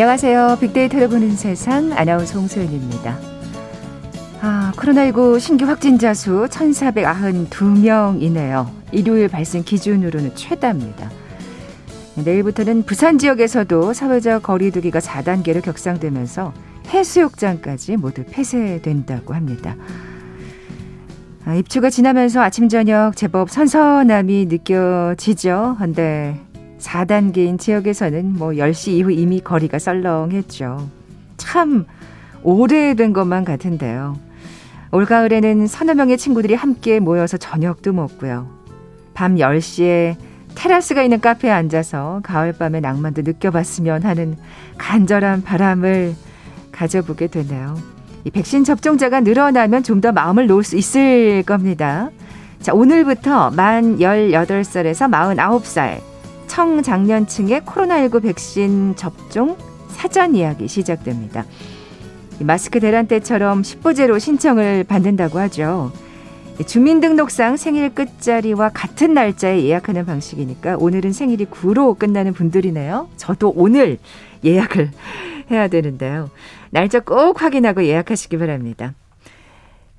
안녕하세요. 빅데이터를 보는 세상 아나운서 홍소연입니다. 아, 코로나19 신규 확진자 수 1,492명이네요. 일요일 발생 기준으로는 최다입니다. 내일부터는 부산 지역에서도 사회적 거리두기가 4단계로 격상되면서 해수욕장까지 모두 폐쇄된다고 합니다. 아, 입추가 지나면서 아침 저녁 제법 선선함이 느껴지죠. 근데 4단계인 지역에서는 뭐 10시 이후 이미 거리가 썰렁했죠. 참 오래된 것만 같은데요. 올가을에는 서너 명의 친구들이 함께 모여서 저녁도 먹고요. 밤 10시에 테라스가 있는 카페에 앉아서 가을밤의 낭만도 느껴봤으면 하는 간절한 바람을 가져보게 되네요. 이 백신 접종자가 늘어나면 좀 더 마음을 놓을 수 있을 겁니다. 자, 오늘부터 만 18살에서 49살 청장년층의 코로나19 백신 접종 사전 예약이 시작됩니다. 마스크 대란 때처럼 10부제로 신청을 받는다고 하죠. 주민등록상 생일 끝자리와 같은 날짜에 예약하는 방식이니까 오늘은 생일이 9로 끝나는 분들이네요. 저도 오늘 예약을 해야 되는데요. 날짜 꼭 확인하고 예약하시기 바랍니다.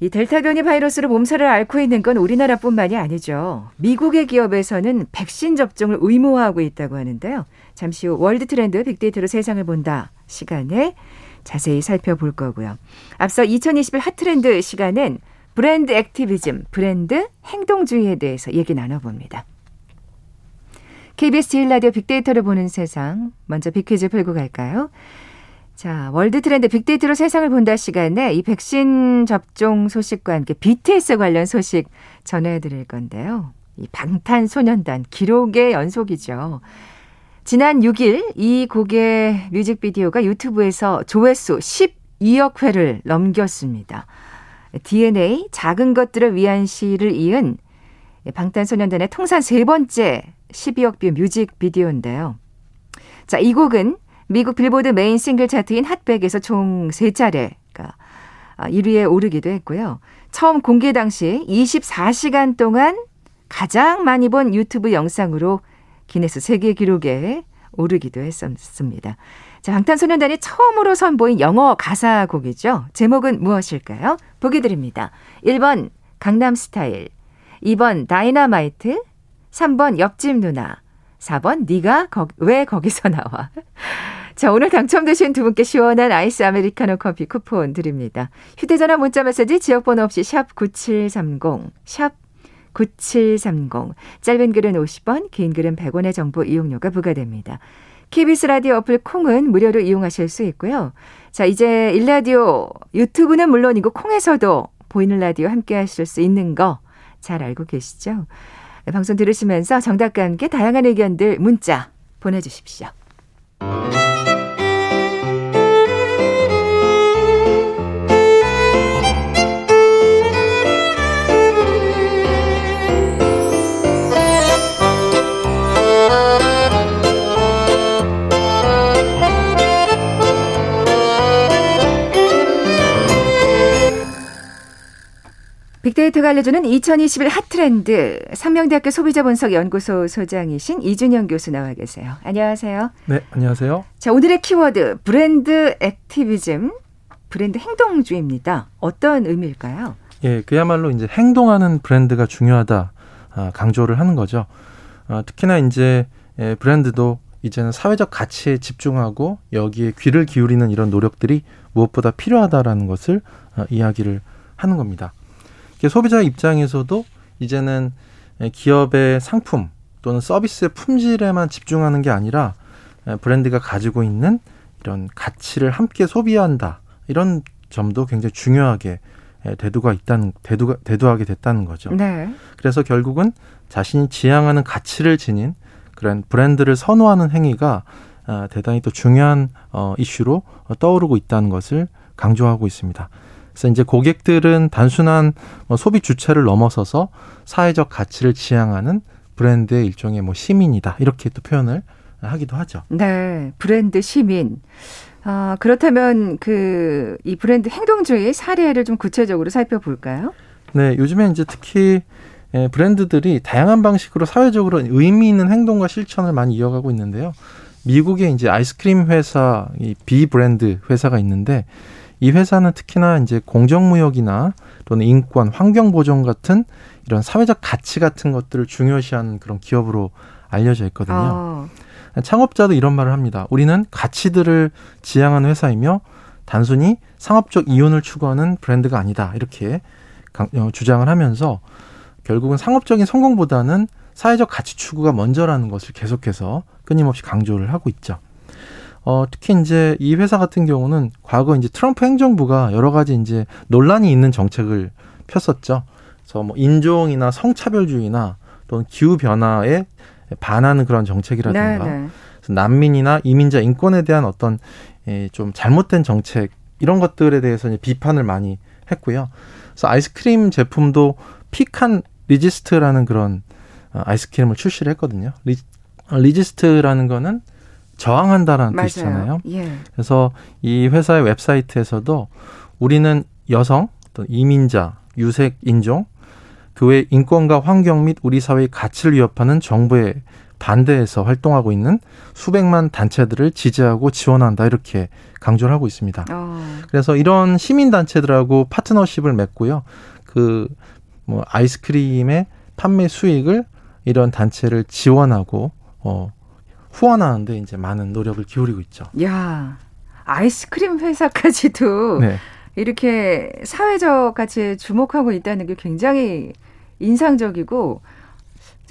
이 델타 변이 바이러스로 몸살을 앓고 있는 건 우리나라뿐만이 아니죠. 미국의 기업에서는 백신 접종을 의무화하고 있다고 하는데요. 잠시 후 월드 트렌드 빅데이터로 세상을 본다 시간에 자세히 살펴볼 거고요. 앞서 2021 핫트렌드 시간엔 브랜드 activism, 브랜드 행동주의에 대해서 얘기 나눠봅니다. KBS 제일 라디오 빅데이터를 보는 세상. 먼저 빅퀴즈 풀고 갈까요? 자, 월드 트렌드 빅데이터로 세상을 본다 시간에 이 백신 접종 소식과 함께 BTS 관련 소식 전해드릴 건데요. 이 방탄소년단 기록의 연속이죠. 지난 6일 이 곡의 뮤직비디오가 유튜브에서 조회수 12억 회를 넘겼습니다. DNA 작은 것들을 위한 시를 이은 방탄소년단의 통산 세 번째 12억 뷰 뮤직비디오인데요. 자, 이 곡은 미국 빌보드 메인 싱글 차트인 핫백에서 총 3차례 1위에 아, 오르기도 했고요. 처음 공개 당시 24시간 동안 가장 많이 본 유튜브 영상으로 기네스 세계 기록에 오르기도 했었습니다. 자, 방탄소년단이 처음으로 선보인 영어 가사곡이죠. 제목은 무엇일까요? 보기 드립니다. 1번 강남 스타일, 2번 다이너마이트, 3번 옆집 누나, 4번 네가 거, 왜 거기서 나와? 자, 오늘 당첨되신 두 분께 시원한 아이스 아메리카노 커피 쿠폰 드립니다. 휴대전화 문자 메시지 지역번호 없이 샵 9730, 샵 9730. 짧은 글은 50원, 긴 글은 100원의 정보 이용료가 부과됩니다. KBS 라디오 어플 콩은 무료로 이용하실 수 있고요. 자, 이제 일라디오 유튜브는 물론이고 콩에서도 보이는 라디오 함께 하실 수 있는 거 잘 알고 계시죠? 네, 방송 들으시면서 정답과 함께 다양한 의견들 문자 보내주십시오. 빅데이터가 알려주는 2021 핫트렌드 삼명대학교 소비자분석연구소 소장이신 이준영 교수 나와 계세요. 안녕하세요. 네, 안녕하세요. 자, 오늘의 키워드 브랜드 액티비즘, 브랜드 행동주의입니다. 어떤 의미일까요? 예, 그야말로 이제 행동하는 브랜드가 중요하다 아, 강조를 하는 거죠. 아, 특히나 이제 예, 브랜드도 이제는 사회적 가치에 집중하고 여기에 귀를 기울이는 이런 노력들이 무엇보다 필요하다라는 것을 아, 이야기를 하는 겁니다. 소비자 입장에서도 이제는 기업의 상품 또는 서비스의 품질에만 집중하는 게 아니라 브랜드가 가지고 있는 이런 가치를 함께 소비한다 이런 점도 굉장히 중요하게 대두가 있다는 대두가 대두하게 됐다는 거죠. 네. 그래서 결국은 자신이 지향하는 가치를 지닌 그런 브랜드를 선호하는 행위가 아, 대단히 또 중요한 어, 이슈로 떠오르고 있다는 것을 강조하고 있습니다. 그래서 이제 고객들은 단순한 뭐 소비 주체를 넘어서서 사회적 가치를 지향하는 브랜드의 일종의 뭐 시민이다 이렇게 또 표현을 하기도 하죠. 네, 브랜드 시민. 아, 그렇다면 그 이 브랜드 행동주의 사례를 좀 구체적으로 살펴볼까요? 네, 요즘에 이제 특히 브랜드들이 다양한 방식으로 사회적으로 의미 있는 행동과 실천을 많이 이어가고 있는데요. 미국에 이제 아이스크림 회사 이 B 브랜드 회사가 있는데 이 회사는 특히나 이제 공정무역이나 또는 인권, 환경 보존 같은 이런 사회적 가치 같은 것들을 중요시하는 그런 기업으로 알려져 있거든요. 어. 창업자도 이런 말을 합니다. 우리는 가치들을 지향하는 회사이며 단순히 상업적 이윤을 추구하는 브랜드가 아니다. 이렇게 어, 주장을 하면서 결국은 상업적인 성공보다는 사회적 가치 추구가 먼저라는 것을 계속해서 끊임없이 강조를 하고 있죠. 어, 특히 이제 이 회사 같은 경우는 과거 이제 트럼프 행정부가 여러 가지 이제 논란이 있는 정책을 폈었죠. 그래서 뭐 인종이나 성차별주의나 또는 기후 변화에 반하는 그런 정책이라든가 네, 네. 난민이나 이민자 인권에 대한 어떤 예, 좀 잘못된 정책 이런 것들에 대해서 이제 비판을 많이 했고요. 그래서 아이스크림 제품도 Pecan Resist라는 그런 어, 아이스크림을 출시를 했거든요. 리, resist라는 거는 저항한다라는 맞아요. 뜻이잖아요. 예. 그래서 이 회사의 웹사이트에서도 우리는 여성, 또 이민자, 유색 인종, 그 외 인권과 환경 및 우리 사회의 가치를 위협하는 정부의 반대해서 활동하고 있는 수백만 단체들을 지지하고 지원한다 이렇게 강조를 하고 있습니다. 어. 그래서 이런 시민 단체들하고 파트너십을 맺고요. 그 뭐 아이스크림의 판매 수익을 이런 단체를 지원하고 어 후원하는데 이제 많은 노력을 기울이고 있죠. 야 아이스크림 회사까지도 네. 이렇게 사회적 가치에 주목하고 있다는 게 굉장히 인상적이고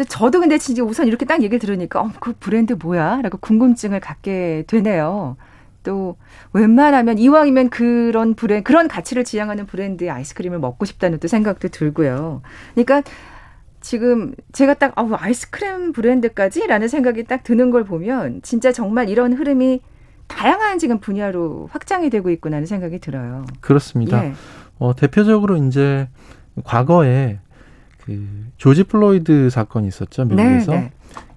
저도 근데 진짜 우선 이렇게 딱 얘기를 들으니까 어, 그 브랜드 뭐야? 라고 궁금증을 갖게 되네요. 또 웬만하면 이왕이면 그런 브랜 그런 가치를 지향하는 브랜드의 아이스크림을 먹고 싶다는 또 생각도 들고요. 그러니까 지금 제가 딱 아, 아이스크림 브랜드까지라는 생각이 딱 드는 걸 보면 진짜 정말 이런 흐름이 다양한 지금 분야로 확장이 되고 있구나는 생각이 들어요. 그렇습니다. 예. 어, 대표적으로 이제 과거에 그 조지 플로이드 사건이 있었죠 미국에서 네,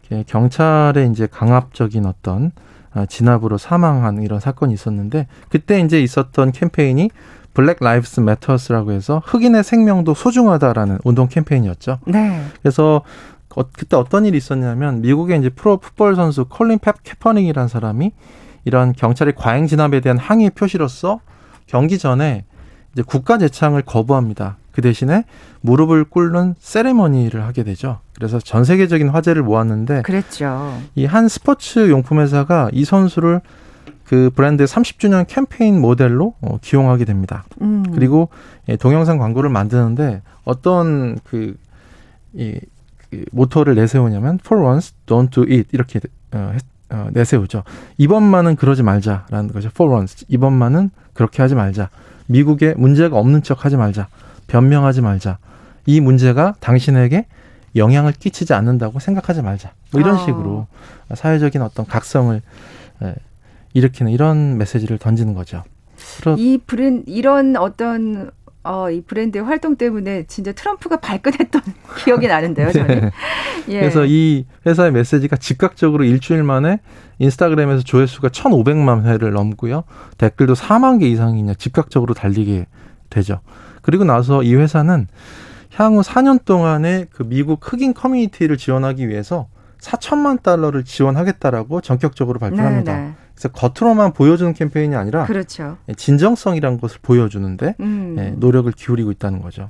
네. 경찰의 이제 강압적인 어떤 아, 진압으로 사망한 이런 사건이 있었는데 그때 이제 있었던 캠페인이 Black Lives Matters라고 해서 흑인의 생명도 소중하다라는 운동 캠페인이었죠. 네. 그래서 어, 그때 어떤 일이 있었냐면 미국의 이제 프로 풋볼 선수 콜린 펩 캐퍼닉이라는 사람이 이런 경찰의 과잉 진압에 대한 항의 표시로서 경기 전에 이제 국가 제창을 거부합니다. 그 대신에 무릎을 꿇는 세레머니를 하게 되죠. 그래서 전 세계적인 화제를 모았는데 그랬죠. 이 한 스포츠 용품 회사가 이 선수를 그 브랜드 30주년 캠페인 모델로 어, 기용하게 됩니다. 음. 그리고 예, 동영상 광고를 만드는데 어떤 그, 이, 그 모토를 내세우냐면 for once don't do it 이렇게 어, 어, 내세우죠. 이번만은 그러지 말자라는 거죠. for once 이번만은 그렇게 하지 말자. 미국에 문제가 없는 척 하지 말자. 변명하지 말자. 이 문제가 당신에게 영향을 끼치지 않는다고 생각하지 말자. 뭐 이런 어. 식으로 사회적인 어떤 각성을 예, 일으키는 이런 메시지를 던지는 거죠. 이 브랜 이런 어떤 어, 이 브랜드의 활동 때문에 진짜 트럼프가 발끈했던 기억이 나는데요, 저는. 네. 예. 그래서 이 회사의 메시지가 즉각적으로 일주일 만에 인스타그램에서 조회수가 1,500만 회를 넘고요. 댓글도 4만 개 이상이 냐 즉각적으로 달리게 되죠. 그리고 나서 이 회사는 향후 4년 동안에 그 미국 흑인 커뮤니티를 지원하기 위해서 4천만 달러를 지원하겠다라고 전격적으로 발표합니다. 네 네. 그래서 겉으로만 보여주는 캠페인이 아니라 그렇죠. 예, 진정성이란 것을 보여주는데 음. 예, 노력을 기울이고 있다는 거죠.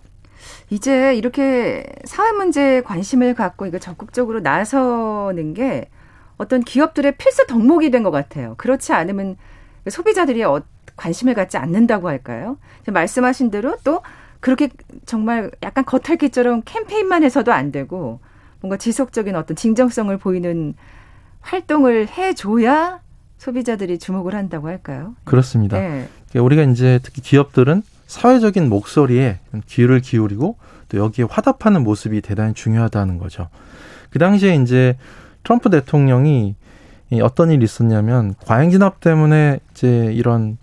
이제 이렇게 사회 문제에 관심을 갖고 이거 적극적으로 나서는 게 어떤 기업들의 필수 덕목이 된 것 같아요. 그렇지 않으면 소비자들이 어, 관심을 갖지 않는다고 할까요? 말씀하신 대로 또 그렇게 정말 약간 겉핥기처럼 캠페인만 해서도 안 되고 뭔가 지속적인 어떤 진정성을 보이는 활동을 해줘야 소비자들이 주목을 한다고 할까요? 그렇습니다. 네. 우리가 이제 특히 기업들은 사회적인 목소리에 귀를 기울이고 또 여기에 화답하는 모습이 대단히 중요하다는 거죠. 그 당시에 이제 트럼프 대통령이 어떤 일이 있었냐면 과잉 진압 때문에 이제 이런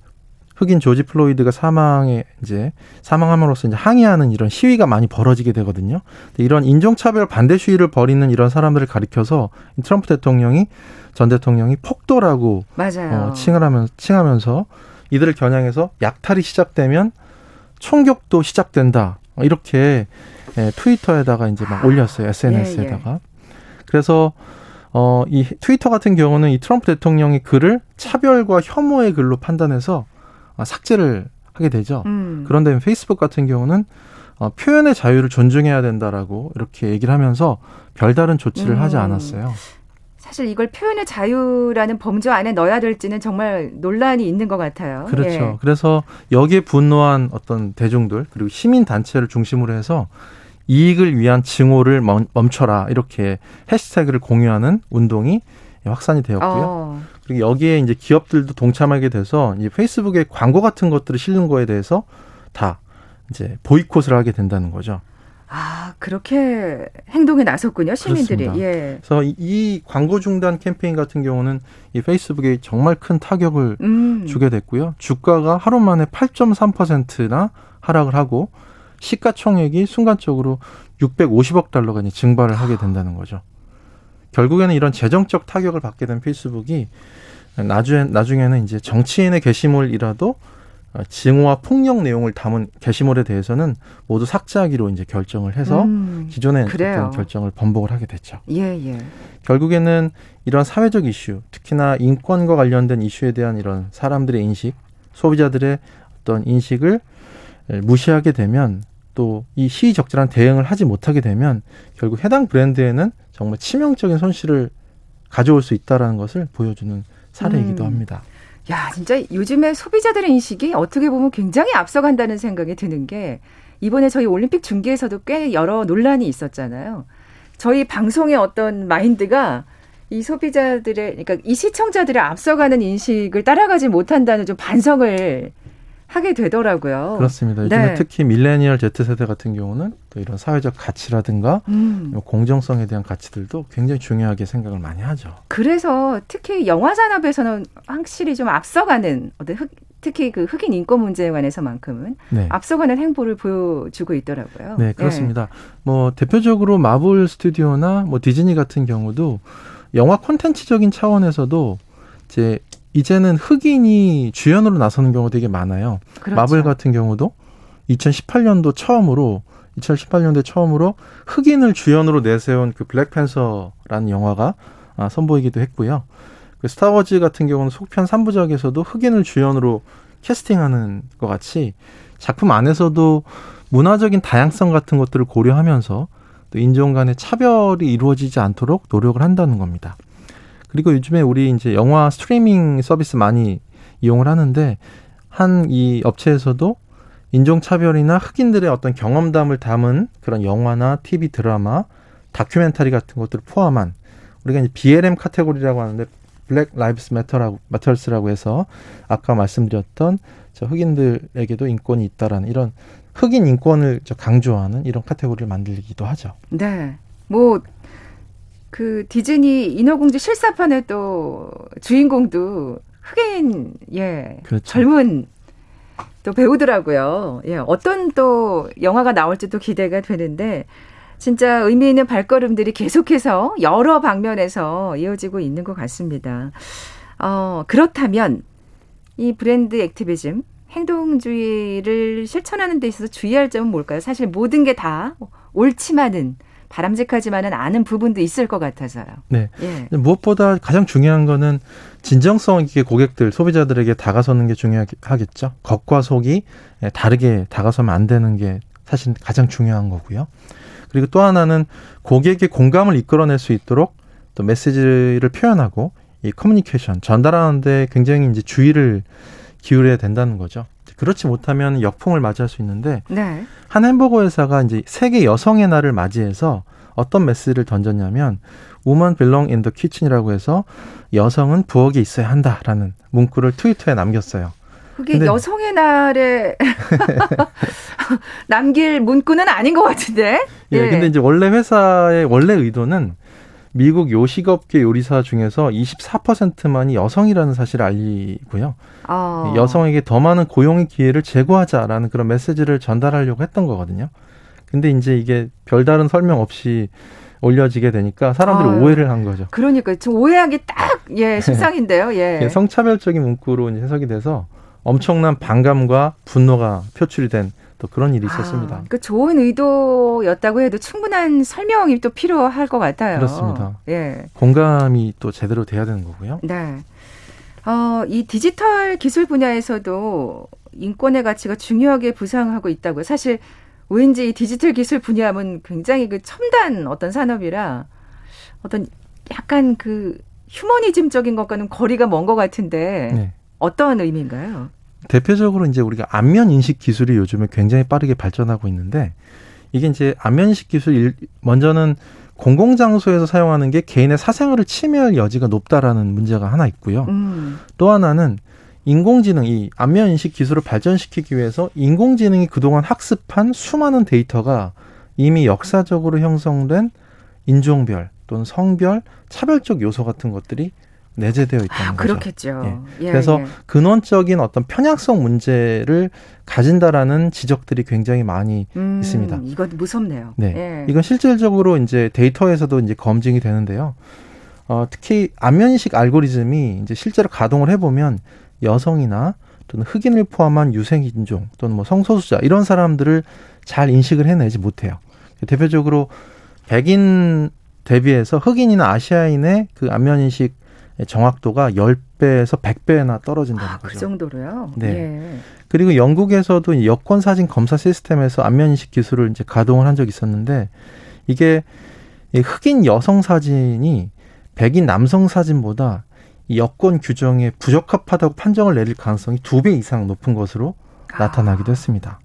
흑인 조지 플로이드가 사망에 이제 사망함으로써 이제 항의하는 이런 시위가 많이 벌어지게 되거든요. 이런 인종차별 반대 시위를 벌이는 이런 사람들을 가리켜서 트럼프 대통령이 전 대통령이 폭도라고 어, 칭을 하면 칭하면서 이들을 겨냥해서 약탈이 시작되면 총격도 시작된다 이렇게 예, 트위터에다가 이제 막 올렸어요 SNS에다가. 예, 예. 그래서 어, 이 트위터 같은 경우는 이 트럼프 대통령의 글을 차별과 혐오의 글로 판단해서 아, 삭제를 하게 되죠. 음. 그런데 페이스북 같은 경우는 어, 표현의 자유를 존중해야 된다라고 이렇게 얘기를 하면서 별다른 조치를 음. 하지 않았어요. 사실 이걸 표현의 자유라는 범주 안에 넣어야 될지는 정말 논란이 있는 것 같아요. 그렇죠. 예. 그래서 여기에 분노한 어떤 대중들 그리고 시민 단체를 중심으로 해서 이익을 위한 증오를 멈춰라 이렇게 해시태그를 공유하는 운동이 확산이 되었고요. 어. 그리고 여기에 이제 기업들도 동참하게 돼서 이제 페이스북에 광고 같은 것들을 실는 거에 대해서 다 이제 보이콧을 하게 된다는 거죠. 아, 그렇게 행동에 나섰군요, 시민들이. 그렇습니다. 예. 그래서 이 광고 중단 캠페인 같은 경우는 이 페이스북에 정말 큰 타격을 음. 주게 됐고요. 주가가 하루 만에 8.3%나 하락을 하고 시가총액이 순간적으로 650억 달러가 증발을 하게 된다는 거죠. 결국에는 이런 재정적 타격을 받게 된 페이스북이 나중에, 나중에는 이제 정치인의 게시물이라도 어, 증오와 폭력 내용을 담은 게시물에 대해서는 모두 삭제하기로 이제 결정을 해서 음, 기존의 어떤 결정을 번복을 하게 됐죠. 예, 예. 결국에는 이런 사회적 이슈, 특히나 인권과 관련된 이슈에 대한 이런 사람들의 인식, 소비자들의 어떤 인식을 무시하게 되면 또 이 시의적절한 대응을 하지 못하게 되면 결국 해당 브랜드에는 정말 치명적인 손실을 가져올 수 있다라는 것을 보여주는 사례이기도 음. 합니다. 야, 진짜 요즘에 소비자들의 인식이 어떻게 보면 굉장히 앞서간다는 생각이 드는 게 이번에 저희 올림픽 중계에서도 꽤 여러 논란이 있었잖아요. 저희 방송의 어떤 마인드가 이 소비자들의 그러니까 이 시청자들의 앞서가는 인식을 따라가지 못한다는 좀 반성을 하게 되더라고요. 그렇습니다. 요즘에 네. 특히 밀레니얼 Z세대 같은 경우는 또 이런 사회적 가치라든가 음. 공정성에 대한 가치들도 굉장히 중요하게 생각을 많이 하죠. 그래서 특히 영화 산업에서는 확실히 좀 앞서가는 어떤 흑, 특히 그 흑인 인권 문제에 관해서만큼은 네. 앞서가는 행보를 보여주고 있더라고요. 네, 그렇습니다. 네. 뭐 대표적으로 마블 스튜디오나 뭐 디즈니 같은 경우도 영화 콘텐츠적인 차원에서도 이제 이제는 흑인이 주연으로 나서는 경우가 되게 많아요. 그렇죠. 마블 같은 경우도 2018년도 처음으로 2018년도에 처음으로 흑인을 주연으로 내세운 그 블랙팬서라는 영화가 아, 선보이기도 했고요. 그 스타워즈 같은 경우는 속편 3부작에서도 흑인을 주연으로 캐스팅하는 것 같이 작품 안에서도 문화적인 다양성 같은 것들을 고려하면서 또 인종 간의 차별이 이루어지지 않도록 노력을 한다는 겁니다. 그리고 요즘에 우리 이제 영화 스트리밍 서비스 많이 이용을 하는데 한 이 업체에서도 인종차별이나 흑인들의 어떤 경험담을 담은 그런 영화나 TV 드라마, 다큐멘터리 같은 것들을 포함한 우리가 이제 BLM 카테고리라고 하는데 Black Lives Matter라고 Matters라고 해서 아까 말씀드렸던 저 흑인들에게도 인권이 있다라는 이런 흑인 인권을 강조하는 이런 카테고리를 만들기도 하죠. 네. 뭐 그 디즈니 인어공주 실사판의 또 주인공도 흑인 예 그렇죠. 젊은 또 배우더라고요. 예 어떤 또 영화가 나올지 또 기대가 되는데 진짜 의미 있는 발걸음들이 계속해서 여러 방면에서 이어지고 있는 것 같습니다. 어 그렇다면 이 브랜드 액티비즘 행동주의를 실천하는 데 있어서 주의할 점은 뭘까요? 사실 모든 게 다 옳지만은 바람직하지만은 않은 부분도 있을 것 같아서요. 네. 예. 무엇보다 가장 중요한 거는 진정성 있게 고객들, 소비자들에게 다가서는 게 중요하겠죠. 겉과 속이 다르게 다가서면 안 되는 게 사실 가장 중요한 거고요. 그리고 또 하나는 고객의 공감을 이끌어낼 수 있도록 또 메시지를 표현하고 이 커뮤니케이션 전달하는데 굉장히 이제 주의를 기울여야 된다는 거죠. 그렇지 못하면 역풍을 맞이할 수 있는데 네. 한 햄버거 회사가 이제 세계 여성의 날을 맞이해서 어떤 메시지를 던졌냐면 woman belong in the kitchen이라고 해서 여성은 부엌에 있어야 한다라는 문구를 트위터에 남겼어요. 그게 근데, 여성의 날에 남길 문구는 아닌 것 같은데. 예, 예, 근데 이제 원래 회사의 원래 의도는 미국 요식업계 요리사 중에서 24%만이 여성이라는 사실을 알리고요. 어. 여성에게 더 많은 고용의 기회를 제공하자라는 그런 메시지를 전달하려고 했던 거거든요. 근데 이제 이게 별다른 설명 없이 올려지게 되니까 사람들이 아 오해를 한 거죠. 그러니까 좀 오해하기 딱 예, 식상인데요. 예. 예. 성차별적인 문구로 해석이 돼서 엄청난 반감과 분노가 표출이 된 또 그런 일이 있었습니다. 아, 그 좋은 의도였다고 해도 충분한 설명이 또 필요할 것 같아요. 그렇습니다. 예. 공감이 또 제대로 돼야 되는 거고요. 네. 어, 이 디지털 기술 분야에서도 인권의 가치가 중요하게 부상하고 있다고요. 사실 왠지 이 디지털 기술 분야는 굉장히 그 첨단 어떤 산업이라 어떤 약간 그 휴머니즘적인 것과는 거리가 먼 것 같은데 네. 어떤 의미인가요? 대표적으로 이제 우리가 안면 인식 기술이 요즘에 굉장히 빠르게 발전하고 있는데 이게 이제 안면 인식 기술 일, 먼저는 공공 장소에서 사용하는 게 개인의 사생활을 침해할 여지가 높다라는 문제가 하나 있고요. 음. 또 하나는 인공지능, 이 안면 인식 기술을 발전시키기 위해서 인공지능이 그동안 학습한 수많은 데이터가 이미 역사적으로 형성된 인종별 또는 성별, 차별적 요소 같은 것들이 내재되어 있다는 아, 거죠. 그렇겠죠. 예. 예, 그래서 예. 근원적인 어떤 편향성 문제를 가진다라는 지적들이 굉장히 많이 음, 있습니다. 이건 무섭네요. 네, 예. 이건 실질적으로 이제 데이터에서도 이제 검증이 되는데요. 어, 특히 안면식 알고리즘이 이제 실제로 가동을 해보면 여성이나 또는 흑인을 포함한 유색인종 또는 뭐 성소수자 이런 사람들을 잘 인식을 해내지 못해요. 대표적으로 백인 대비해서 흑인이나 아시아인의 그 안면인식 정확도가 10배에서 100배나 떨어진다는 아, 그 거죠. 그 정도로요? 네. 예. 그리고 영국에서도 여권 사진 검사 시스템에서 안면 인식 기술을 이제 가동을 한 적이 있었는데 이게 흑인 여성 사진이 백인 남성 사진보다 이 여권 규정에 부적합하다고 판정을 내릴 가능성이 두 배 이상 높은 것으로 아. 나타나기도 했습니다.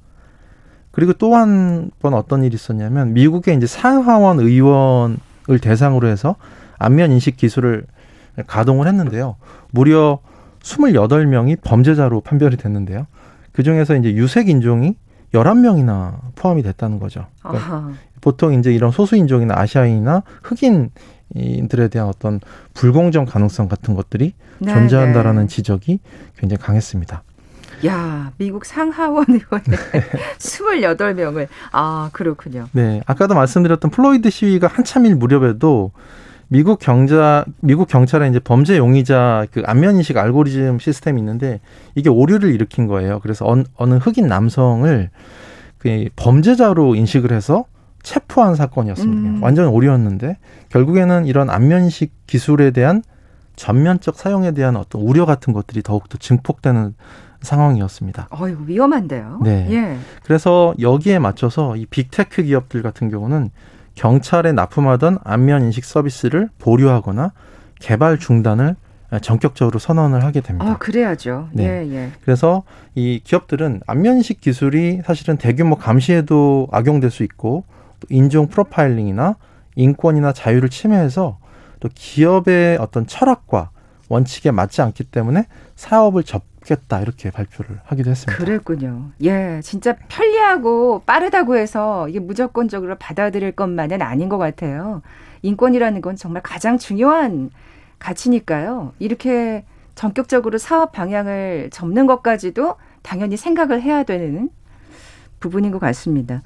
그리고 또 한 번 어떤 일이 있었냐면 미국의 이제 상하원 의원을 대상으로 해서 안면 인식 기술을 가동을 했는데요. 무려 28명이 범죄자로 판별이 됐는데요. 그 중에서 이제 유색 인종이 11명이나 포함이 됐다는 거죠. 그러니까 보통 이제 이런 소수 인종이나 아시아인이나 흑인들에 대한 어떤 불공정 가능성 같은 것들이 네, 존재한다라는 네. 지적이 굉장히 강했습니다. 야, 미국 상하원 의원의 28명을 아, 그렇군요. 네. 아까도 말씀드렸던 플로이드 시위가 한창일 무렵에도 미국 경자 미국 경찰에 이제 범죄 용의자 그 안면 인식 알고리즘 시스템이 있는데 이게 오류를 일으킨 거예요. 그래서 어느, 어느 흑인 남성을 그 범죄자로 인식을 해서 체포한 사건이었습니다. 음. 완전 오류였는데 결국에는 이런 안면 인식 기술에 대한 전면적 사용에 대한 어떤 우려 같은 것들이 더욱더 증폭되는 상황이었습니다. 어이구 위험한데요. 네. 예. 그래서 여기에 맞춰서 이 빅테크 기업들 같은 경우는 경찰에 납품하던 안면 인식 서비스를 보류하거나 개발 중단을 전격적으로 선언을 하게 됩니다. 아, 그래야죠. 네. 예, 예. 그래서 이 기업들은 안면 인식 기술이 사실은 대규모 감시에도 악용될 수 있고 또 인종 프로파일링이나 인권이나 자유를 침해해서 또 기업의 어떤 철학과 원칙에 맞지 않기 때문에 사업을 접 없겠다 이렇게 발표를 하기도 했습니다. 그랬군요. 예, 진짜 편리하고 빠르다고 해서 이게 무조건적으로 받아들일 것만은 아닌 것 같아요. 인권이라는 건 정말 가장 중요한 가치니까요. 이렇게 전격적으로 사업 방향을 접는 것까지도 당연히 생각을 해야 되는 부분인 것 같습니다.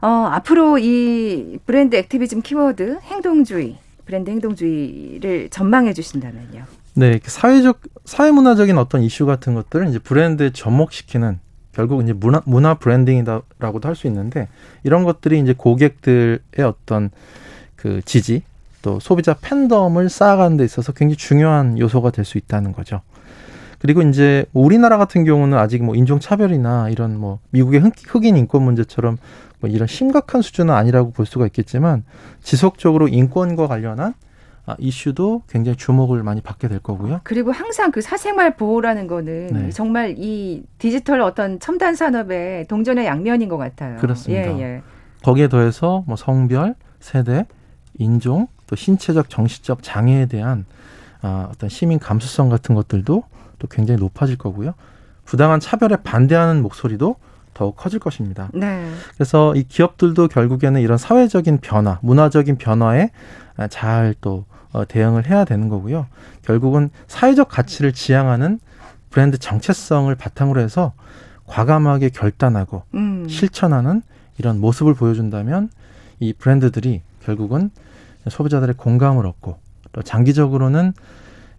어, 앞으로 이 브랜드 activism 키워드 행동주의, 브랜드 행동주의를 전망해 주신다면요. 네, 사회적 사회문화적인 어떤 이슈 같은 것들을 이제 브랜드에 접목시키는 결국 이제 문화 문화 branding이다라고도 할 수 있는데 이런 것들이 이제 고객들의 어떤 그 지지 또 소비자 팬덤을 쌓아가는 데 있어서 굉장히 중요한 요소가 될 수 있다는 거죠. 그리고 이제 우리나라 같은 경우는 아직 뭐 인종 차별이나 이런 뭐 미국의 흑인 인권 문제처럼 뭐 이런 심각한 수준은 아니라고 볼 수가 있겠지만 지속적으로 인권과 관련한 아, 이슈도 굉장히 주목을 많이 받게 될 거고요. 그리고 항상 그 사생활 보호라는 거는 네. 정말 이 디지털 어떤 첨단 산업의 동전의 양면인 것 같아요. 그렇습니다. 예, 예. 거기에 더해서 뭐 성별, 세대, 인종, 또 신체적, 정신적 장애에 대한 아, 어떤 시민 감수성 같은 것들도 또 굉장히 높아질 거고요. 부당한 차별에 반대하는 목소리도 더욱 커질 것입니다. 네. 그래서 이 기업들도 결국에는 이런 사회적인 변화, 문화적인 변화에 잘 또 어, 대응을 해야 되는 거고요. 결국은 사회적 가치를 지향하는 브랜드 정체성을 바탕으로 해서 과감하게 결단하고 음. 실천하는 이런 모습을 보여준다면 이 브랜드들이 결국은 소비자들의 공감을 얻고 또 장기적으로는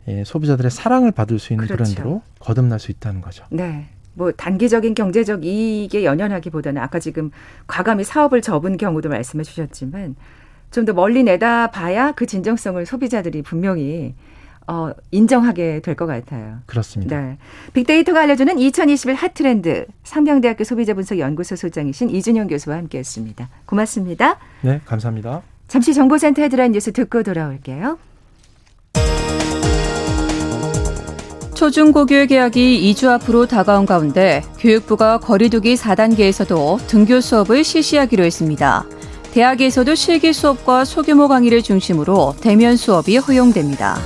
예, 소비자들의 사랑을 받을 수 있는 그렇죠. 브랜드로 거듭날 수 있다는 거죠. 네. 뭐 단기적인 경제적 이익에 연연하기보다는 아까 지금 과감히 사업을 접은 경우도 말씀해 주셨지만 좀 더 멀리 내다봐야 그 진정성을 소비자들이 분명히 어, 인정하게 될 것 같아요. 그렇습니다. 네. 빅데이터가 알려주는 2021 핫트렌드 상명대학교 소비자분석연구소 소장이신 이준영 교수와 함께했습니다. 고맙습니다. 네, 감사합니다. 잠시 정보센터 헤드라인 뉴스 듣고 돌아올게요. 초중고교육 개학이 2주 앞으로 다가온 가운데 교육부가 거리두기 4단계에서도 등교 수업을 실시하기로 했습니다. 대학에서도 실기 수업과 소규모 강의를 중심으로 대면 수업이 허용됩니다.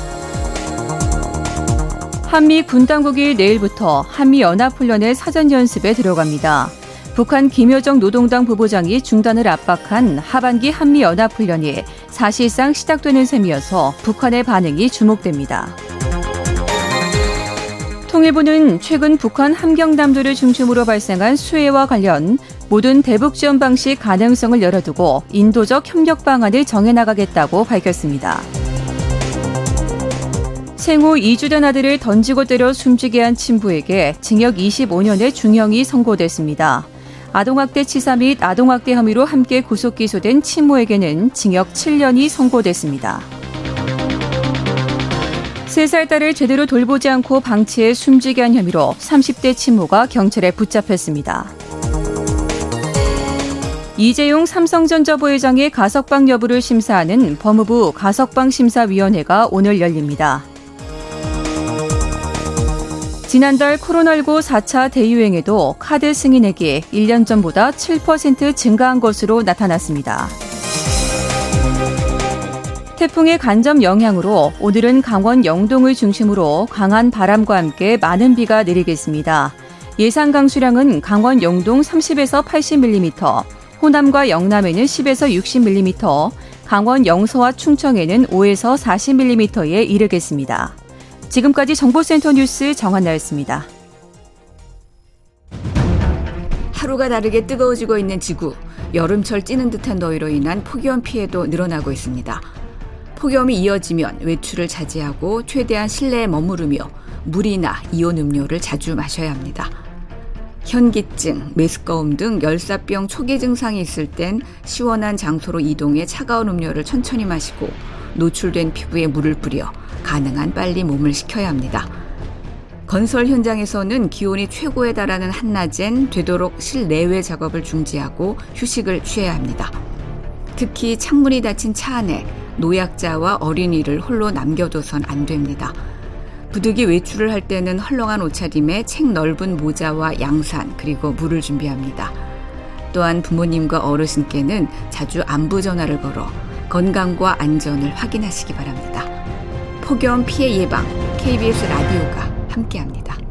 한미 군 당국이 내일부터 한미 연합훈련의 사전 연습에 들어갑니다. 북한 김여정 노동당 부부장이 중단을 압박한 하반기 한미 연합훈련이 사실상 시작되는 셈이어서 북한의 반응이 주목됩니다. 통일부는 최근 북한 함경담도를 중심으로 발생한 수해와 관련 모든 대북 지원 방식 가능성을 열어두고 인도적 협력 방안을 정해나가겠다고 밝혔습니다. 생후 2주 된 아들을 던지고 때려 숨지게 한 친부에게 징역 25년의 중형이 선고됐습니다. 아동학대 치사 및 아동학대 혐의로 함께 구속 기소된 친모에게는 징역 7년이 선고됐습니다. 3살 딸을 제대로 돌보지 않고 방치해 숨지게 한 혐의로 30대 친모가 경찰에 붙잡혔습니다. 이재용 삼성전자 부회장의 가석방 여부를 심사하는 법무부 가석방 심사위원회가 오늘 열립니다. 지난달 코로나19 4차 대유행에도 카드 승인액이 1년 전보다 7% 증가한 것으로 나타났습니다. 태풍의 간접 영향으로 오늘은 강원 영동을 중심으로 강한 바람과 함께 많은 비가 내리겠습니다. 예상 강수량은 강원 영동 30에서 80mm, 호남과 영남에는 10에서 60mm, 강원 영서와 충청에는 5에서 40mm에 이르겠습니다. 지금까지 정보센터 뉴스 정한나였습니다. 하루가 다르게 뜨거워지고 있는 지구. 여름철 찌는 듯한 더위로 인한 폭염 피해도 늘어나고 있습니다. 폭염이 이어지면 외출을 자제하고 최대한 실내에 머무르며 물이나 이온 음료를 자주 마셔야 합니다. 현기증, 메스꺼움 등 열사병 초기 증상이 있을 땐 시원한 장소로 이동해 차가운 음료를 천천히 마시고 노출된 피부에 물을 뿌려 가능한 빨리 몸을 식혀야 합니다. 건설 현장에서는 기온이 최고에 달하는 한낮엔 되도록 실내외 작업을 중지하고 휴식을 취해야 합니다. 특히 창문이 닫힌 차 안에 노약자와 어린이를 홀로 남겨둬선 안 됩니다. 부득이 외출을 할 때는 헐렁한 옷차림에 책 넓은 모자와 양산 그리고 물을 준비합니다. 또한 부모님과 어르신께는 자주 안부 전화를 걸어 건강과 안전을 확인하시기 바랍니다. 폭염 피해 예방 KBS 라디오가 함께합니다.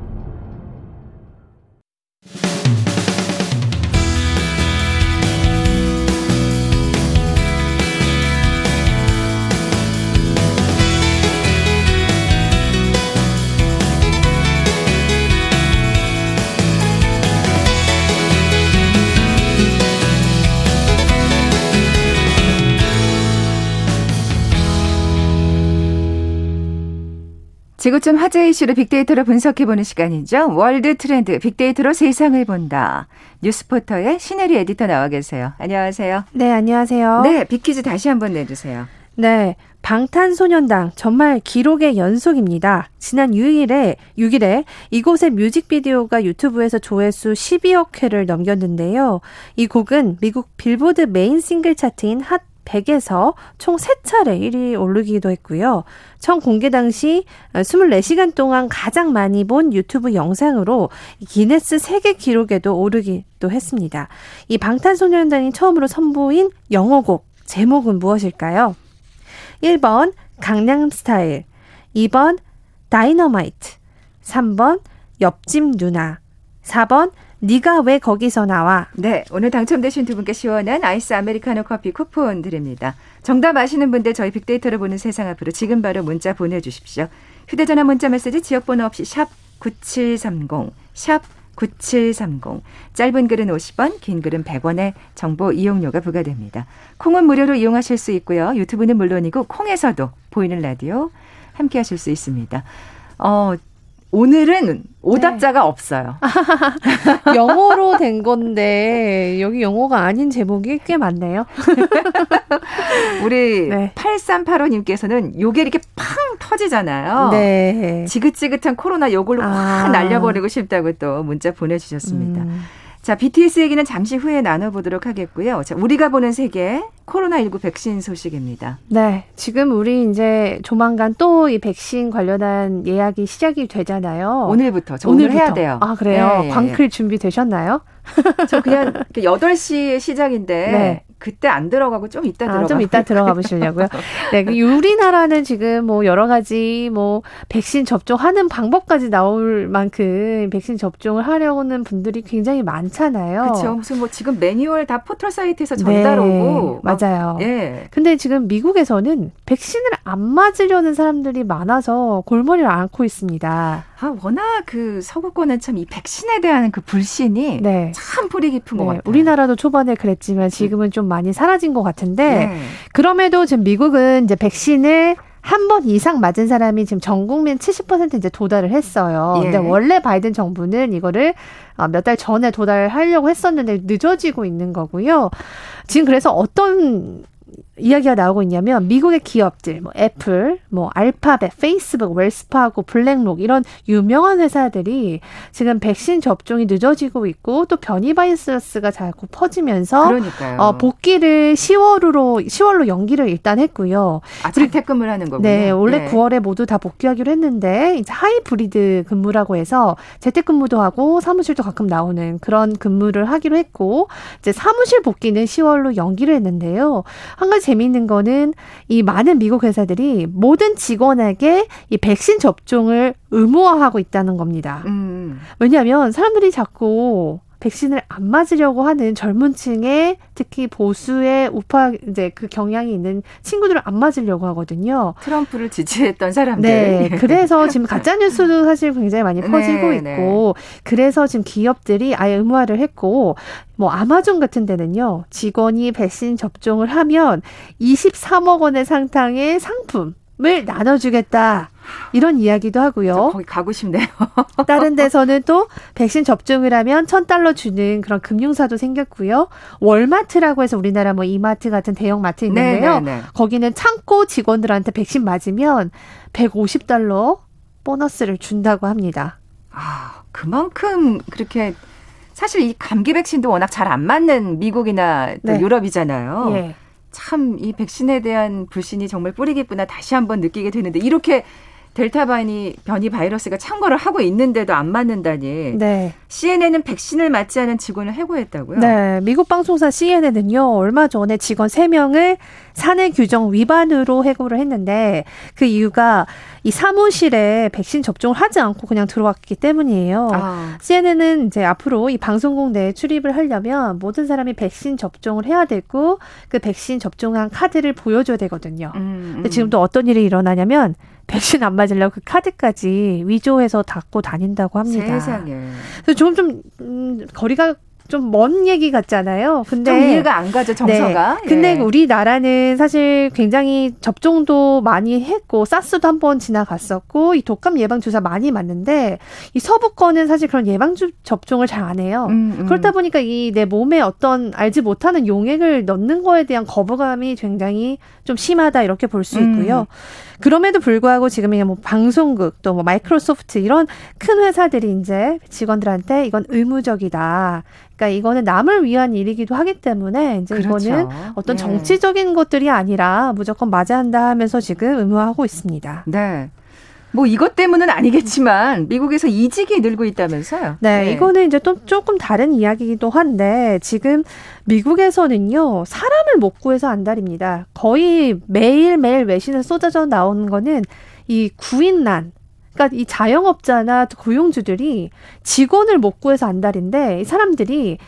지구촌 화제 이슈를 빅데이터로 분석해보는 시간이죠. 월드 트렌드 빅데이터로 세상을 본다. 뉴스포터의 신혜리 에디터 나와 계세요. 안녕하세요. 네, 안녕하세요. 네, 빅퀴즈 다시 한번 내주세요. 네, 방탄소년단 정말 기록의 연속입니다. 지난 6일에 6일에 이 곡의 뮤직비디오가 유튜브에서 조회수 12억 회를 넘겼는데요. 이 곡은 미국 빌보드 메인 싱글 차트인 핫 100에서 총 3차례 1위 오르기도 했고요. 청 공개 당시 24시간 동안 가장 많이 본 유튜브 영상으로 기네스 세계 기록에도 오르기도 했습니다. 이 방탄소년단이 처음으로 선보인 영어곡 제목은 무엇일까요? 1번 강남 스타일, 2번 다이너마이트, 3번 옆집 누나, 4번 네가 왜 거기서 나와? 네, 오늘 당첨되신 두 분께 시원한 아이스 아메리카노 커피 쿠폰 드립니다. 정답 아시는 분들 저희 빅데이터를 보는 세상 앞으로 지금 바로 문자 보내주십시오. 휴대전화 문자 메시지 지역번호 없이 샵 9730, 샵 9730. 짧은 글은 50원, 긴 글은 100원의 정보 이용료가 부과됩니다. 콩은 무료로 이용하실 수 있고요. 유튜브는 물론이고 콩에서도 보이는 라디오 함께 하실 수 있습니다. 어, 오늘은 오답자가 네. 없어요. 영어로 된 건데 여기 영어가 아닌 제목이 꽤 많네요. 우리 네. 8385님께서는 요게 이렇게 팡 터지잖아요. 네. 지긋지긋한 코로나 요걸로 아. 확 날려버리고 싶다고 또 문자 보내주셨습니다. 음. 자, BTS 얘기는 잠시 후에 나눠보도록 하겠고요. 자, 우리가 보는 세계 코로나19 백신 소식입니다. 네. 지금 우리 이제 조만간 또 이 백신 관련한 예약이 시작이 되잖아요. 오늘부터. 저 오늘 해야 돼요. 아, 그래요? 네, 광클 네. 준비 되셨나요? 저 그냥 8시 시작인데 네. 그때 안 들어가고 좀 이따 들어가. 아, 좀 이따 들어가 보시려고요. 네, 그 우리나라는 지금 뭐 여러 가지 뭐 백신 접종하는 방법까지 나올 만큼 백신 접종을 하려는 분들이 굉장히 많잖아요. 그렇죠. 무슨 뭐 지금 매뉴얼 다 포털 사이트에서 전달 네, 오고 맞아요. 예. 근데 지금 미국에서는 백신을 안 맞으려는 사람들이 많아서 골머리를 앓고 있습니다. 아, 워낙 그 서구권은 참 이 백신에 대한 그 불신이 네. 참 뿌리 깊은 네. 것 같아요. 우리나라도 초반에 그랬지만 지금은 좀 많이 사라진 것 같은데 네. 그럼에도 지금 미국은 이제 백신을 한번 이상 맞은 사람이 지금 전 국민 70% 이제 도달을 했어요. 예. 근데 원래 바이든 정부는 이거를 어, 몇달 전에 도달하려고 했었는데 늦어지고 있는 거고요. 지금 그래서 어떤 이야기가 나오고 있냐면 미국의 기업들 뭐 애플, 뭐 알파벳, 페이스북, 웰스파고, 블랙록 이런 유명한 회사들이 지금 백신 접종이 늦어지고 있고 또 변이 바이러스가 자꾸 퍼지면서 그러니까요. 어, 복귀를 10월로 10월로 연기를 일단 했고요. 아, 재택근무를 하는 거군요. 네, 원래 네. 9월에 모두 다 복귀하기로 했는데 이제 하이브리드 근무라고 해서 재택근무도 하고 사무실도 가끔 나오는 그런 근무를 하기로 했고 이제 사무실 복귀는 10월로 연기를 했는데요. 한 가지 재미있는 거는 이 많은 미국 회사들이 모든 직원에게 이 백신 접종을 의무화하고 있다는 겁니다. 음. 왜냐하면 사람들이 자꾸 백신을 안 맞으려고 하는 젊은 층의 특히 보수의 우파 이제 그 경향이 있는 친구들을 안 맞으려고 하거든요. 트럼프를 지지했던 사람들. 네. 그래서 지금 가짜 뉴스도 사실 굉장히 많이 네, 퍼지고 네, 있고 네. 그래서 지금 기업들이 아예 의무화를 했고 뭐 아마존 같은 데는요. 직원이 백신 접종을 하면 23억 원의 상당의 상품 을 나눠주겠다. 이런 이야기도 하고요. 거기 가고 싶네요. 다른 데서는 또 백신 접종을 하면 천 달러 주는 그런 금융사도 생겼고요. 월마트라고 해서 우리나라 뭐 이마트 같은 대형 마트 있는데요. 네네네. 네, 네. 거기는 창고 직원들한테 백신 맞으면 150달러 보너스를 준다고 합니다. 아, 그만큼 그렇게 사실 이 감기 백신도 워낙 잘 안 맞는 미국이나 네. 유럽이잖아요. 예. 참 이 백신에 대한 불신이 정말 뿌리 깊구나 다시 한번 느끼게 되는데 이렇게 델타 변이 변이 바이러스가 참고를 하고 있는데도 안 맞는다니. 네. CNN은 백신을 맞지 않은 직원을 해고했다고요? 네. 미국 방송사 CNN은요. 얼마 전에 직원 3명을 사내 규정 위반으로 해고를 했는데 그 이유가 이 사무실에 백신 접종을 하지 않고 그냥 들어왔기 때문이에요. 아. CNN은 이제 앞으로 이 방송국 내에 출입을 하려면 모든 사람이 백신 접종을 해야 되고 그 백신 접종한 카드를 보여줘야 되거든요. 음, 음. 근데 지금 또 어떤 일이 일어나냐면 백신 안 맞으려고 그 카드까지 위조해서 갖고 다닌다고 합니다. 세상에. 그래서 조금 좀 음, 거리가 좀 먼 얘기 같잖아요. 근데 좀 이해가 안 가죠 정서가. 네. 근데 예. 우리나라는 사실 굉장히 접종도 많이 했고 사스도 한 번 지나갔었고 이 독감 예방 주사 많이 맞는데 이 서부권은 사실 그런 예방 접종을 잘 안 해요. 음, 음. 그렇다 보니까 이 내 몸에 어떤 알지 못하는 용액을 넣는 거에 대한 거부감이 굉장히 좀 심하다 이렇게 볼 수 있고요. 음. 그럼에도 불구하고 지금 뭐 방송국 또 뭐 마이크로소프트 이런 큰 회사들이 이제 직원들한테 이건 의무적이다. 그러니까 이거는 남을 위한 일이기도 하기 때문에 이제 그렇죠. 이거는 어떤 네. 정치적인 것들이 아니라 무조건 맞아야 한다 하면서 지금 의무화하고 있습니다. 네. 뭐 이것 때문은 아니겠지만 미국에서 이직이 늘고 있다면서요? 네, 네, 이거는 이제 또 조금 다른 이야기이기도 한데 지금 미국에서는요 사람을 못 구해서 안달입니다. 거의 매일 매일 외신에 쏟아져 나오는 거는 이 구인난. 그러니까 이 자영업자나 고용주들이 직원을 못 구해서 안달인데 이 사람들이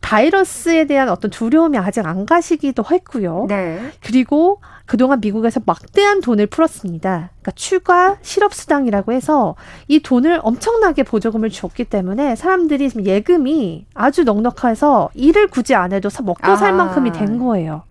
바이러스에 대한 어떤 두려움이 아직 안 가시기도 했고요. 네. 그리고 그동안 미국에서 막대한 돈을 풀었습니다. 그러니까 추가 실업수당이라고 해서 이 돈을 엄청나게 보조금을 줬기 때문에 사람들이 지금 예금이 아주 넉넉해서 일을 굳이 안 해도 먹고 살 아. 만큼이 된 거예요.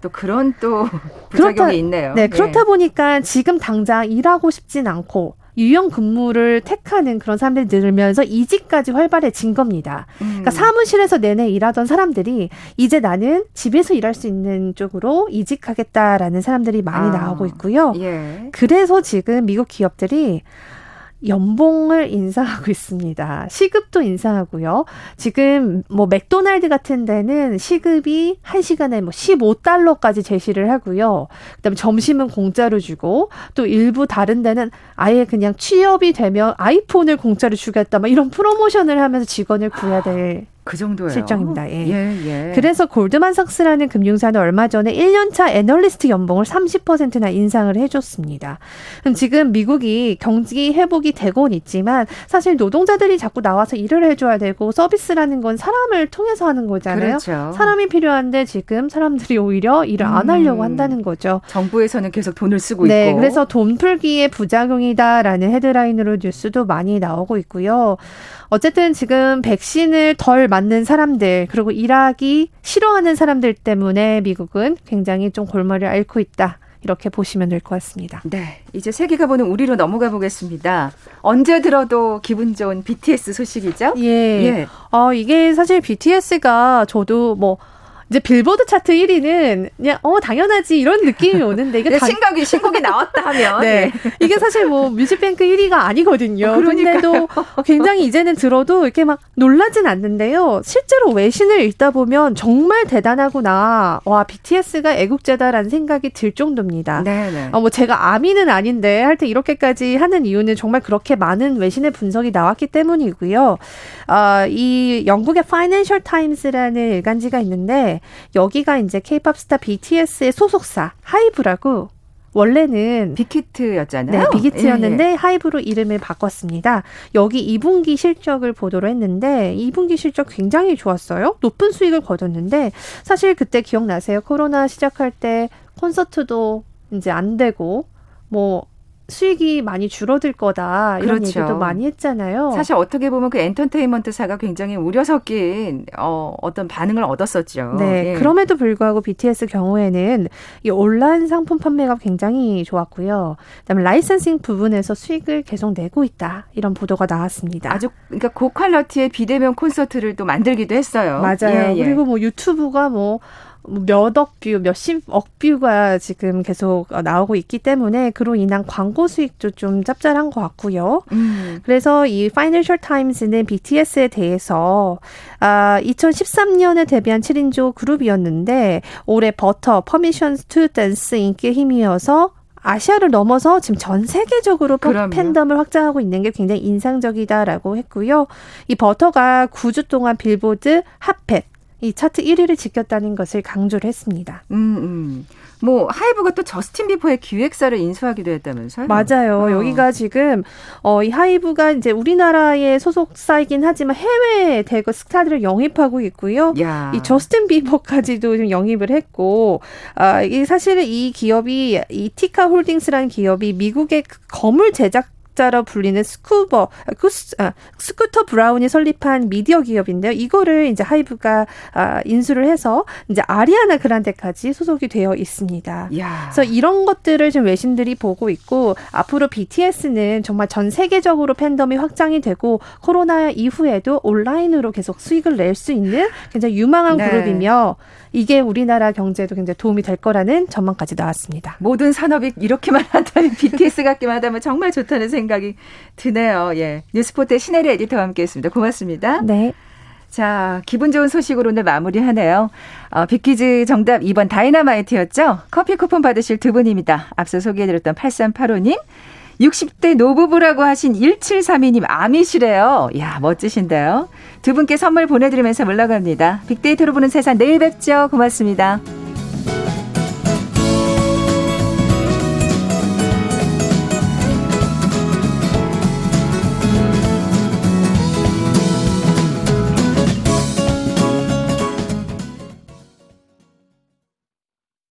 또 그런 또 부작용이 그렇다, 있네요. 네, 그렇다 네. 보니까 지금 당장 일하고 싶진 않고 유형 근무를 택하는 그런 사람들이 늘면서 이직까지 활발해진 겁니다. 음. 그러니까 사무실에서 내내 일하던 사람들이 이제 나는 집에서 일할 수 있는 쪽으로 이직하겠다라는 사람들이 많이 아. 나오고 있고요. 예. 그래서 지금 미국 기업들이 연봉을 인상하고 있습니다. 시급도 인상하고요. 지금 뭐 맥도날드 같은 데는 시급이 1시간에 뭐 15달러까지 제시를 하고요. 그다음에 점심은 공짜로 주고 또 일부 다른 데는 아예 그냥 취업이 되면 아이폰을 공짜로 주겠다. 막 이런 프로모션을 하면서 직원을 구해야 될 그 정도예요. 실정입니다. 예. 예, 예. 그래서 골드만삭스라는 금융사는 얼마 전에 1년차 애널리스트 연봉을 30%나 인상을 해줬습니다. 그럼 지금 미국이 경기 회복이 되곤 있지만 사실 노동자들이 자꾸 나와서 일을 해줘야 되고 서비스라는 건 사람을 통해서 하는 거잖아요. 그렇죠. 사람이 필요한데 지금 사람들이 오히려 일을 안 하려고 음. 한다는 거죠. 정부에서는 계속 돈을 쓰고 네, 있고. 그래서 돈 풀기의 부작용이다라는 헤드라인으로 뉴스도 많이 나오고 있고요. 어쨌든 지금 백신을 덜 맞는 사람들 그리고 일하기 싫어하는 사람들 때문에 미국은 굉장히 좀 골머리를 앓고 있다. 이렇게 보시면 될 것 같습니다. 네. 이제 세계가 보는 우리로 넘어가 보겠습니다. 언제 들어도 기분 좋은 BTS 소식이죠? 예. 예. 어, 이게 사실 BTS가 저도 뭐 이제 빌보드 차트 1위는 그냥 어 당연하지 이런 느낌이 오는데 이게 네, 당... 신곡이 신곡이 나왔다 하면 네. 네. 이게 사실 뭐 뮤직뱅크 1위가 아니거든요. 어, 그런데도 굉장히 이제는 들어도 이렇게 막 놀라진 않는데요. 실제로 외신을 읽다 보면 정말 대단하구나. 와 BTS가 애국자다라는 생각이 들 정도입니다. 네, 네. 어, 뭐 제가 아미는 아닌데 할때 이렇게까지 하는 이유는 정말 그렇게 많은 외신의 분석이 나왔기 때문이고요. 어, 이 영국의 파이낸셜 타임스라는 일간지가 있는데 여기가 이제 케이팝 스타 BTS의 소속사 하이브라고 원래는 빅히트였잖아요. 네, 빅히트였는데 예, 예. 하이브로 이름을 바꿨습니다. 여기 2분기 실적을 보도를 했는데 2분기 실적 굉장히 좋았어요. 높은 수익을 거뒀는데 사실 그때 기억나세요? 코로나 시작할 때 콘서트도 이제 안 되고 뭐 수익이 많이 줄어들 거다 이런 그렇죠. 얘기도 많이 했잖아요. 사실 어떻게 보면 그 엔터테인먼트사가 굉장히 우려 섞인 어, 어떤 반응을 얻었었죠. 네, 예. 그럼에도 불구하고 BTS 경우에는 이 온라인 상품 판매가 굉장히 좋았고요. 그다음에 licensing 부분에서 수익을 계속 내고 있다 이런 보도가 나왔습니다. 아주 그러니까 고quality의 비대면 콘서트를 또 만들기도 했어요. 맞아요. 예, 예. 그리고 뭐 유튜브가 뭐 몇억 뷰, 몇십억 뷰가 지금 계속 나오고 있기 때문에 그로 인한 광고 수익도 좀 짭짤한 것 같고요. 음. 그래서 이 파이낸셜 타임스는 BTS에 대해서 아 2013년에 데뷔한 7인조 그룹이었는데 올해 버터, Permission to Dance 인기에 힘입어서 아시아를 넘어서 지금 전 세계적으로 그럼요. 팬덤을 확장하고 있는 게 굉장히 인상적이다라고 했고요. 이 버터가 9주 동안 빌보드 핫팻 이 차트 1위를 지켰다는 것을 강조를 했습니다. 음, 음. 뭐 하이브가 또 저스틴 비버의 기획사를 인수하기도 했다면서요? 맞아요. 어. 여기가 지금 어, 이 하이브가 이제 우리나라의 소속사이긴 하지만 해외 대거 스타들을 영입하고 있고요. 야. 이 저스틴 비버까지도 좀 영입을 했고, 아, 이 사실은 이 기업이 이타카 홀딩스라는 기업이 미국의 그 거물 제작 사업자로 불리는 스쿠버, 아, 스쿠터 브라운이 설립한 미디어 기업인데요. 이거를 이제 하이브가 아, 인수를 해서 이제 아리아나 그란데까지 소속이 되어 있습니다. 야. 그래서 이런 것들을 지금 외신들이 보고 있고 앞으로 BTS는 정말 전 세계적으로 팬덤이 확장이 되고 코로나 이후에도 온라인으로 계속 수익을 낼 수 있는 굉장히 유망한 네. 그룹이며 이게 우리나라 경제에도 굉장히 도움이 될 거라는 전망까지 나왔습니다. 모든 산업이 이렇게만 한다면 BTS 같기만 하다면 정말 좋다는 생각 이 드네요. 예. 뉴스포트 신혜리 에디터와 함께했습니다. 고맙습니다. 네. 자, 기분 좋은 소식으로 오늘 마무리하네요. 어, 빅퀴즈 정답 2번 다이너마이트였죠? 커피 쿠폰 받으실 두 분입니다. 앞서 소개해드렸던 8385님, 60대 노부부라고 하신 1732님 아미시래요. 야 멋지신데요. 두 분께 선물 보내드리면서 물러갑니다. 빅데이터로 보는 세상 내일 뵙죠. 고맙습니다.